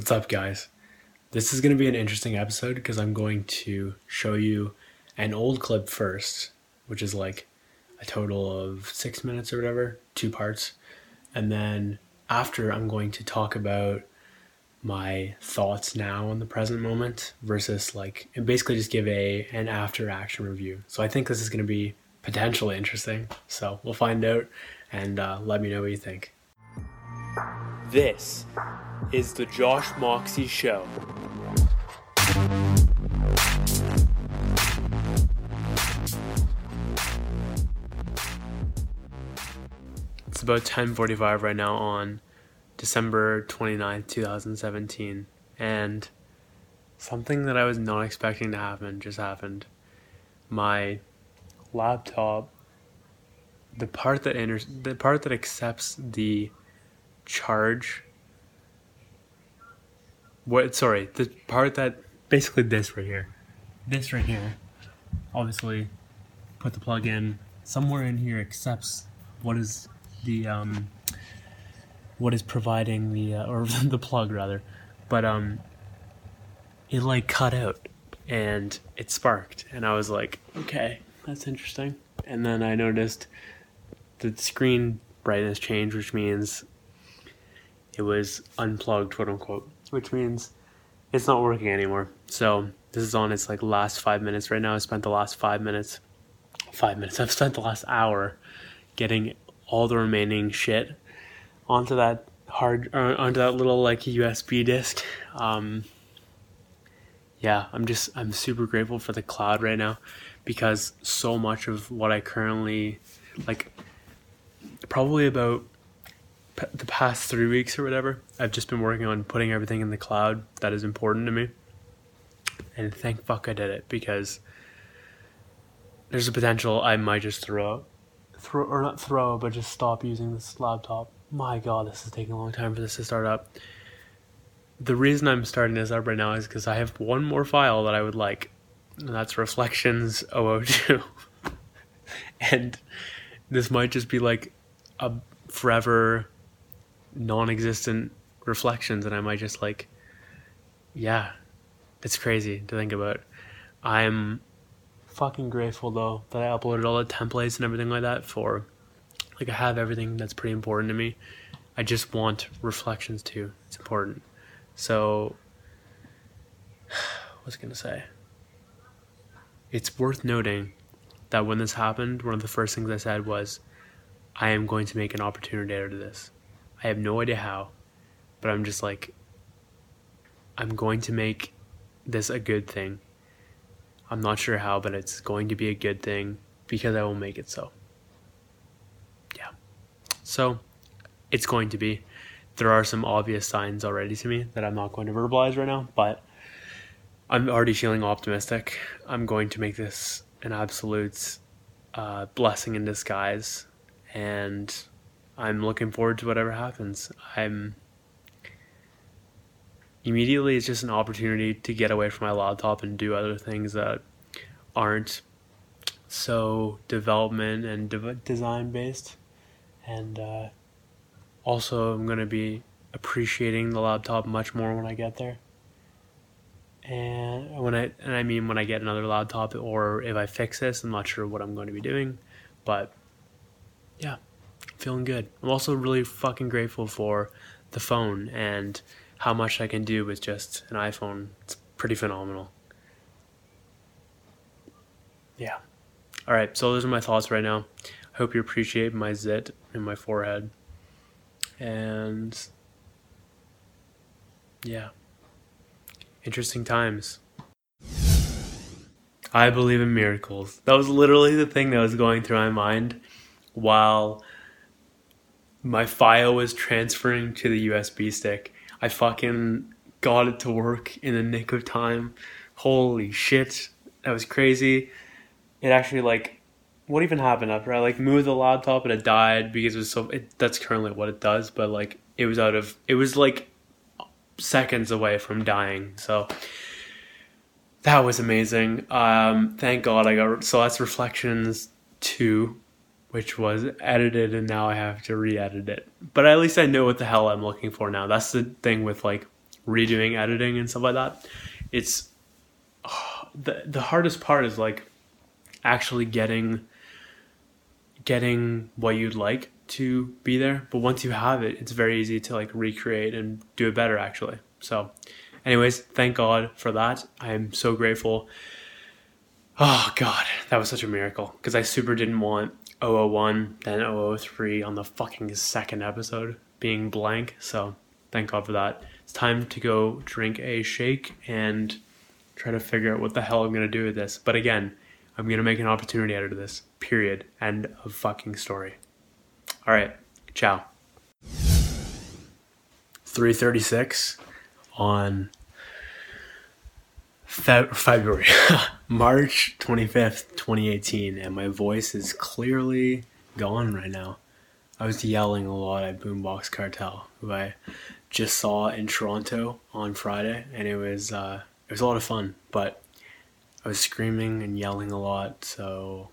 What's up, guys? This is going to be an interesting episode because I'm going to show you an old clip first, which is like a total of six minutes or whatever, two parts. And then after, I'm going to talk about my thoughts now on the present moment versus like, and basically just give a an after action review. So I think this is going to be potentially interesting. So we'll find out and uh, let me know what you think. This is the Josh Moxie Show. It's about 10:45 right now on December 29th, 2017, and something that I was not expecting to happen just happened. My laptop the part that enters the part that accepts the charge what sorry the part that basically this right here. This right here. Obviously put the plug in. Somewhere in here accepts what is the um what is providing the uh, or the plug rather. But um it like cut out and it sparked. And i was like okay that's interesting. And then i noticed the screen brightness changed which means it was unplugged quote unquote which means it's not working anymore. So this is on its like last five minutes right now. I spent the last five minutes, five minutes. I've spent the last hour getting all the remaining shit onto that hard, uh, onto that little like USB disk. Um, yeah, I'm just I'm super grateful for the cloud right now because so much of what I currently like probably about the past three weeks or whatever, I've just been working on putting everything in the cloud that is important to me. And thank fuck I did it because there's a potential I might just throw, throw or not throw, but just stop using this laptop. My God, this is taking a long time for this to start up. The reason I'm starting this up right now is because I have one more file that I would like, and that's Reflections 002. and this might just be like a forever non-existent reflections and i might just like yeah it's crazy to think about. I'm fucking grateful though that i uploaded all the templates and everything like that for like i have everything that's pretty important to me. I just want reflections too. It's important. So what's gonna say? It's worth noting that when this happened one of the first things i said was i am going to make an opportunity out of this I have no idea how, but I'm just like, I'm going to make this a good thing. I'm not sure how, but it's going to be a good thing because I will make it so. Yeah. So, it's going to be. There are some obvious signs already to me that I'm not going to verbalize right now, but I'm already feeling optimistic. I'm going to make this an absolute uh, blessing in disguise, and I'm looking forward to whatever happens. I'm immediately it's just an opportunity to get away from my laptop and do other things that aren't so development and de- design based and uh, also i'm going to be appreciating the laptop much more when i get there. And when i and i mean when i get another laptop or if i fix this i'm not sure what i'm going to be doing but yeah feeling good. I'm also really fucking grateful for the phone and how much I can do with just an iPhone. It's pretty phenomenal. Yeah. All right, so those are my thoughts right now. I hope you appreciate my zit in my forehead. And yeah. Interesting times. I believe in miracles. That was literally the thing that was going through my mind while my file was transferring to the USB stick. I fucking got it to work in the nick of time. Holy shit, that was crazy. It actually like what even happened after I like moved the laptop and it died because it was so it, that's currently what it does, but like it was out of it was like seconds away from dying. So that was amazing. Um thank God I got so that's reflections 2 which was edited and now I have to re-edit it. But at least I know what the hell I'm looking for now. That's the thing with like redoing editing and stuff like that. It's oh, the the hardest part is like actually getting getting what you'd like to be there. But once you have it, it's very easy to like recreate and do it better actually. So anyways, thank God for that. I am so grateful. Oh God, that was such a miracle because I super didn't want 001 then 003 on the fucking second episode being blank. So thank God for that. It's time to go drink a shake and try to figure out what the hell I'm gonna do with this. But again, I'm gonna make an opportunity out of this. Period. End of fucking story. All right. Ciao. 336 on Fe- February, March 25th, 2018, and my voice is clearly gone right now. I was yelling a lot at Boombox Cartel, who I just saw in Toronto on Friday, and it was uh, it was a lot of fun. But I was screaming and yelling a lot, so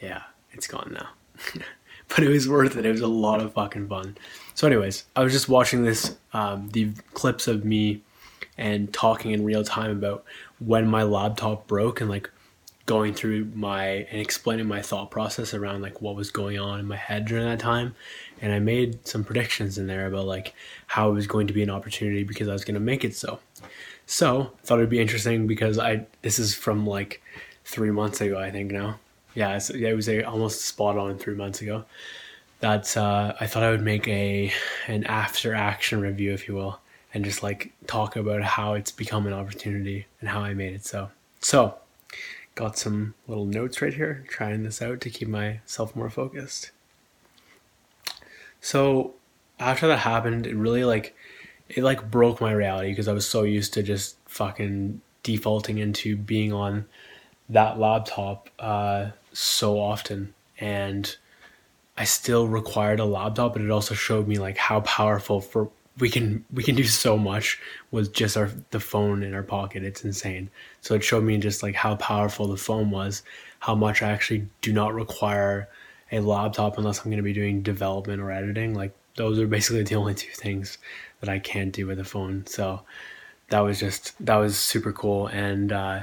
yeah, it's gone now. but it was worth it. It was a lot of fucking fun. So, anyways, I was just watching this, um, the clips of me and talking in real time about when my laptop broke and like going through my and explaining my thought process around like what was going on in my head during that time. And i made some predictions in there about like how it was going to be an opportunity because i was going to make it so. So I thought it'd be interesting because i this is from like three months ago i think now. Yeah yeah it was a, almost spot on three months ago. That uh, i thought i would make a an after action review if you will and just like talk about how it's become an opportunity and how I made it so. So, got some little notes right here, trying this out to keep myself more focused. So, after that happened, it really like it like broke my reality because I was so used to just fucking defaulting into being on that laptop uh, so often and I still required a laptop, but it also showed me like how powerful for we can we can do so much with just our the phone in our pocket. It's insane. So it showed me just like how powerful the phone was, how much I actually do not require a laptop unless I'm going to be doing development or editing. Like those are basically the only two things that I can't do with a phone. So that was just that was super cool and uh,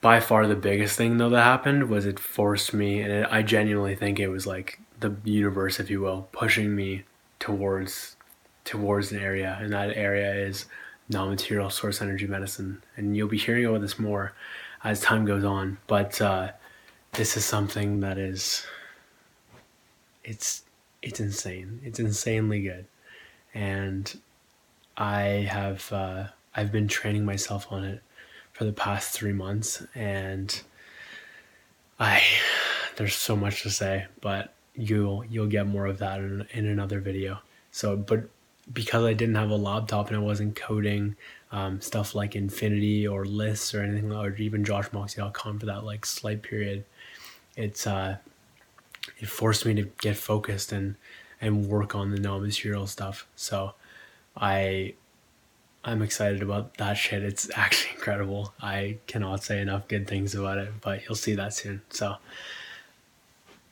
by far the biggest thing though that happened was it forced me and it, I genuinely think it was like the universe if you will pushing me towards towards an area, and that area is non-material source energy medicine. And you'll be hearing about this more as time goes on. But uh, this is something that is it's it's insane. It's insanely good, and I have uh, I've been training myself on it for the past three months, and I there's so much to say, but you'll you'll get more of that in, in another video. So, but because I didn't have a laptop and I wasn't coding um, stuff like Infinity or lists or anything, or even joshmoxie.com for that like slight period, it's uh, it forced me to get focused and and work on the non-material stuff. So I I'm excited about that shit. It's actually incredible. I cannot say enough good things about it, but you'll see that soon. So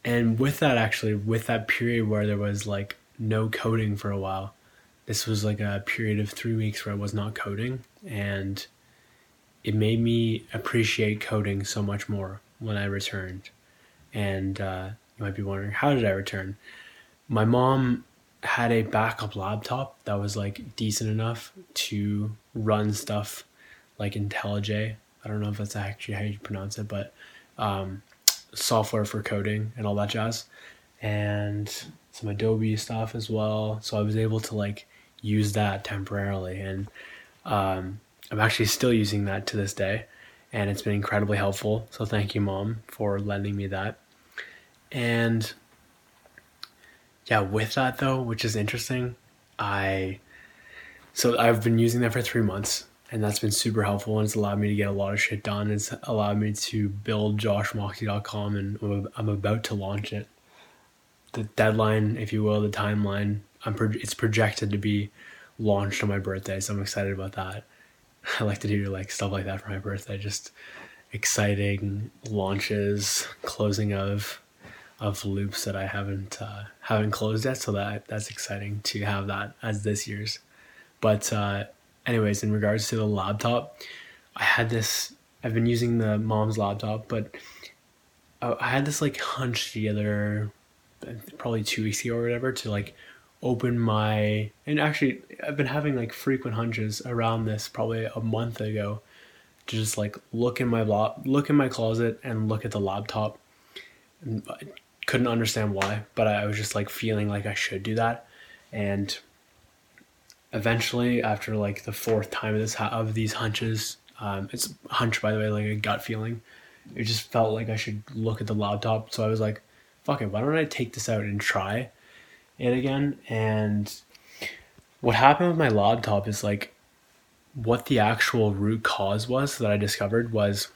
and with that actually with that period where there was like no coding for a while this was like a period of three weeks where I was not coding, and it made me appreciate coding so much more when I returned. And uh, you might be wondering, how did I return? My mom had a backup laptop that was like decent enough to run stuff like IntelliJ. I don't know if that's actually how you pronounce it, but um, software for coding and all that jazz, and some Adobe stuff as well. So I was able to like use that temporarily. And um, I'm actually still using that to this day. And it's been incredibly helpful. So thank you, mom, for lending me that. And yeah, with that though, which is interesting, I so I've been using that for three months, and that's been super helpful. And it's allowed me to get a lot of shit done. It's allowed me to build joshmoxie.com, and I'm about to launch it. The deadline, if you will, the timeline I'm pro- it's projected to be launched on my birthday, so I'm excited about that. I like to do like stuff like that for my birthday, just exciting launches, closing of of loops that I haven't uh, haven't closed yet. So that that's exciting to have that as this year's But uh, anyways, in regards to the laptop, I had this. I've been using the mom's laptop, but I, I had this like hunch the other, probably two weeks ago or whatever, to like open my and actually I've been having like frequent hunches around this probably a month ago to just like look in my lap, look in my closet and look at the laptop. And I couldn't understand why, but I was just like feeling like I should do that, and eventually after like the fourth time of this of these hunches, um, it's hunch by the way, like a gut feeling. It just felt like I should look at the laptop, so I was like, "Fuck it, why don't I take this out and try?" It again. And what happened with my laptop is like what the actual root cause was that I discovered was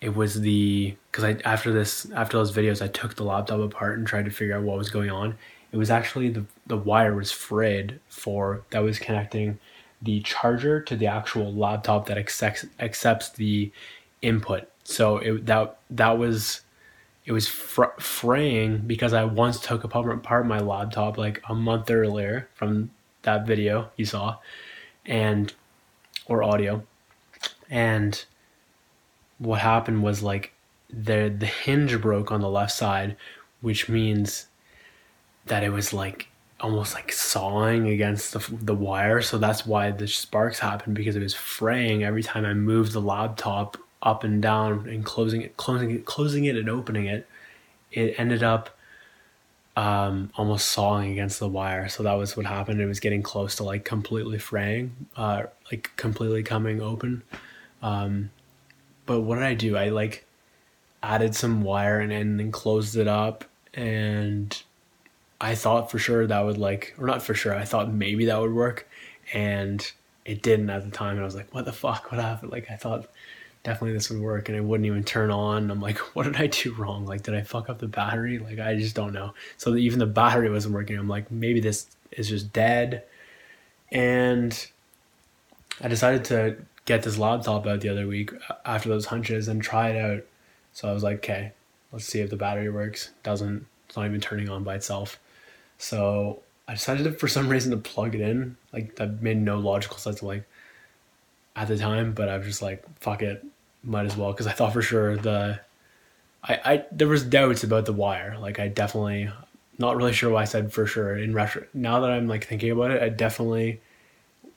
it was the because I after this after those videos I took the laptop apart and tried to figure out what was going on. It was actually the the wire was frayed for that was connecting the charger to the actual laptop that accepts accepts the input. So it that that was it was fr- fraying because I once took apart my laptop like a month earlier from that video you saw, and or audio, and what happened was like the the hinge broke on the left side, which means that it was like almost like sawing against the, the wire. So that's why the sparks happened because it was fraying every time i moved the laptop up and down and closing it, closing it, closing it, and opening it, it ended up um, almost sawing against the wire. So that was what happened. It was getting close to like completely fraying, uh, like completely coming open. Um, but what did I do? I like added some wire and, and then closed it up and I thought for sure that would like, or not for sure, I thought maybe that would work and it didn't at the time. And I was like, what the fuck? What happened? Like, I thought definitely this would work and it wouldn't even turn on. I'm like what did i do wrong? Like did i fuck up the battery? Like i just don't know. So even the battery wasn't working. I'm like maybe this is just dead. And i decided to get this laptop out the other week uh, after those hunches and try it out. So i was like okay let's see if the battery works. Doesn't it's not even turning on by itself. So i decided to, for some reason to plug it in. Like that made no logical sense. Like at the time but i was just like fuck it might as well because I thought for sure the I, I there was doubts about the wire. Like I definitely not really sure why I said for sure in retro. Now that I'm like thinking about it, I definitely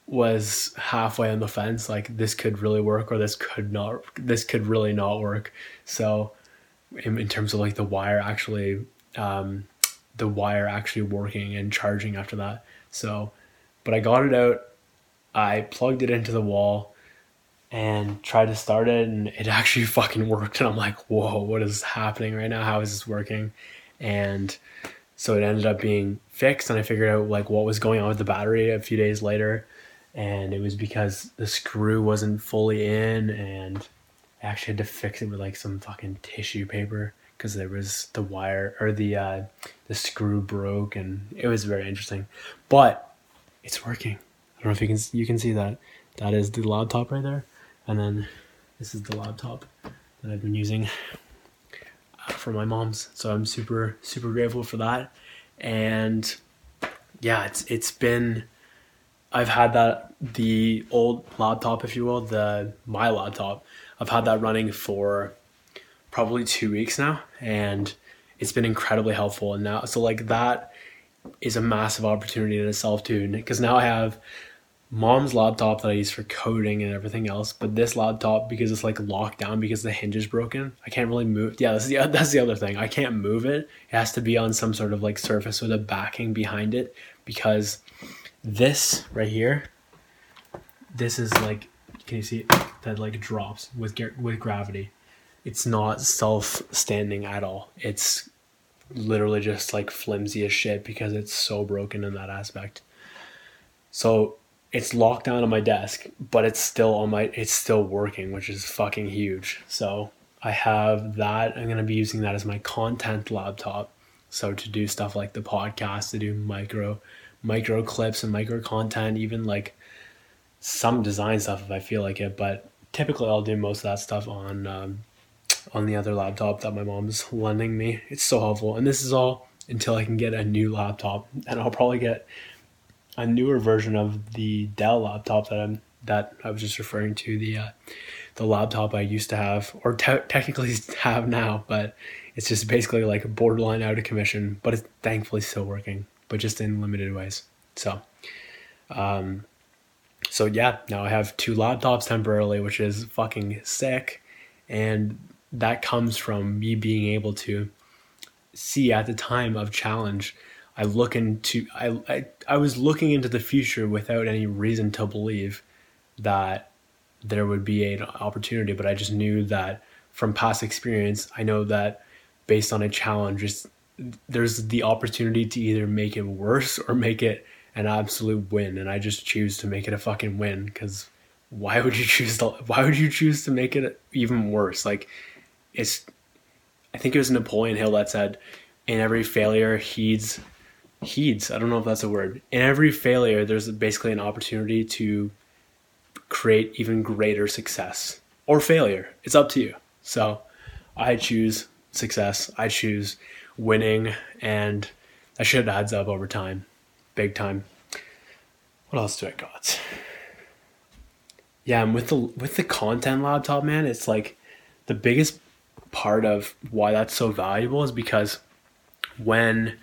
was halfway on the fence. Like this could really work or this could not. This could really not work. So in, in terms of like the wire actually, um, the wire actually working and charging after that. So, but I got it out. I plugged it into the wall and tried to start it and it actually fucking worked and i'm like whoa what is happening right now? How is this working? And so it ended up being fixed and i figured out like what was going on with the battery a few days later and it was because the screw wasn't fully in and i actually had to fix it with like some fucking tissue paper because there was the wire or the uh, the screw broke and it was very interesting. But it's working. I don't know if you can you can see that. That is the laptop right there and then this is the laptop that I've been using uh, for my mom's. So I'm super super grateful for that. And yeah, it's it's been I've had that the old laptop, if you will, the my laptop. I've had that running for probably two weeks now, and it's been incredibly helpful. And now, so like that is a massive opportunity in itself too, because now I have mom's laptop that I use for coding and everything else, but this laptop because it's like locked down because the hinge is broken. I can't really move. Yeah, that's the that's the other thing. I can't move it. It has to be on some sort of like surface with a backing behind it because this right here, this is like, can you see it? that like drops with with gravity. It's not self standing at all. It's literally just like flimsy as shit because it's so broken in that aspect. So it's locked down on my desk, but it's still on my it's still working, which is fucking huge. So I have that. I'm gonna be using that as my content laptop. So to do stuff like the podcast, to do micro micro clips and micro content, even like some design stuff if I feel like it. But typically I'll do most of that stuff on um, on the other laptop that my mom's lending me. It's so helpful. And this is all until I can get a new laptop. And I'll probably get a newer version of the Dell laptop that I'm that I was just referring to the uh, the laptop I used to have or te- technically have now, but it's just basically like borderline out of commission, but it's thankfully still working, but just in limited ways. So, um, so yeah, now I have two laptops temporarily, which is fucking sick, and that comes from me being able to see at the time of challenge I look into I, I I was looking into the future without any reason to believe that there would be an opportunity, but I just knew that from past experience, I know that based on a challenge, there's the opportunity to either make it worse or make it an absolute win, and I just choose to make it a fucking win because why would you choose to why would you choose to make it even worse? Like it's I think it was Napoleon Hill that said, "In every failure heeds heeds." I don't know if that's a word. In every failure, there's basically an opportunity to create even greater success or failure. It's up to you. So, I choose success. I choose winning, and that shit adds up over time, big time. What else do I got? Yeah, and with the with the content laptop, man, it's like the biggest part of why that's so valuable is because when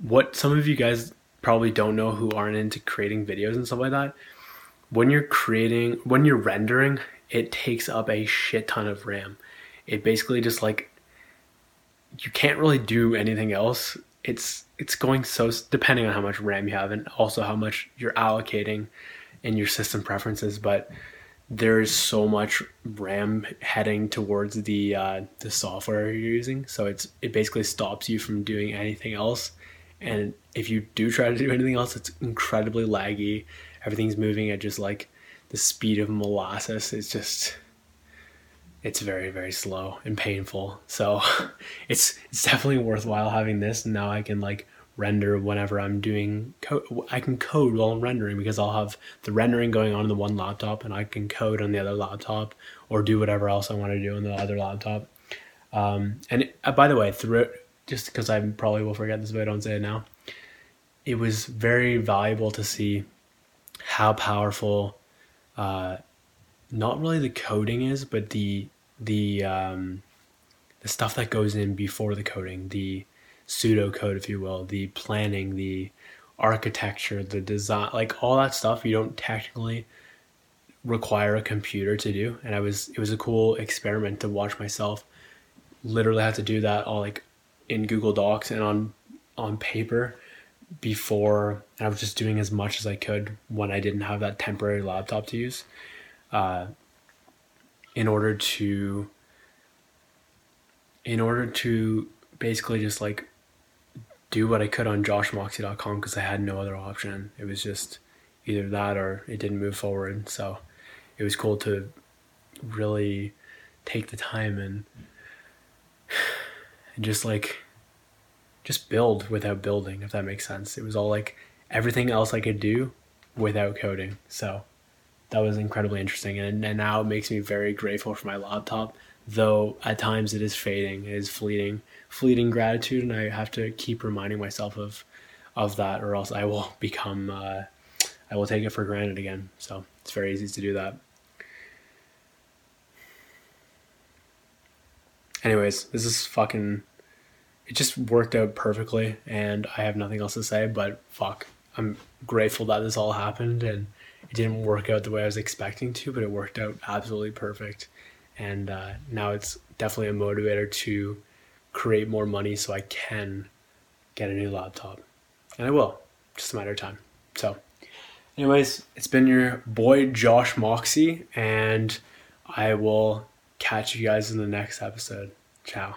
what some of you guys probably don't know who aren't into creating videos and stuff like that when you're creating when you're rendering it takes up a shit ton of ram. It basically just like you can't really do anything else. It's it's going so depending on how much ram you have and also how much you're allocating in your system preferences but there's so much RAM heading towards the uh, the software you're using, so it's it basically stops you from doing anything else. And if you do try to do anything else, it's incredibly laggy. Everything's moving at just like the speed of molasses. It's just it's very very slow and painful. So it's it's definitely worthwhile having this. Now I can like render whenever I'm doing. I can code while I'm rendering because I'll have the rendering going on in the one laptop and I can code on the other laptop or do whatever else I want to do on the other laptop. Um, and it, uh, by the way, through just because I probably will forget this if I don't say it now, it was very valuable to see how powerful, uh, not really the coding is, but the the um, the stuff that goes in before the coding, the pseudocode, if you will, the planning, the architecture, the design, like all that stuff you don't technically require a computer to do. And I was it was a cool experiment to watch myself literally have to do that all like in Google Docs and on on paper before I was just doing as much as I could when I didn't have that temporary laptop to use. Uh, in order to in order to basically just like do what I could on joshmoxie.com because I had no other option. It was just either that or it didn't move forward. So it was cool to really take the time and and just like just build without building if that makes sense. It was all like everything else I could do without coding. So that was incredibly interesting and, and now it makes me very grateful for my laptop though at times it is fading, it is fleeting, fleeting gratitude, and I have to keep reminding myself of of that, or else I will become, uh, I will take it for granted again. So it's very easy to do that. Anyways, this is fucking. It just worked out perfectly, and I have nothing else to say. But fuck, I'm grateful that this all happened, and it didn't work out the way I was expecting to, but it worked out absolutely perfect and uh, now it's definitely a motivator to create more money so I can get a new laptop, and I will. Just a matter of time. So, anyways, it's been your boy Josh Moxie, and I will catch you guys in the next episode. Ciao.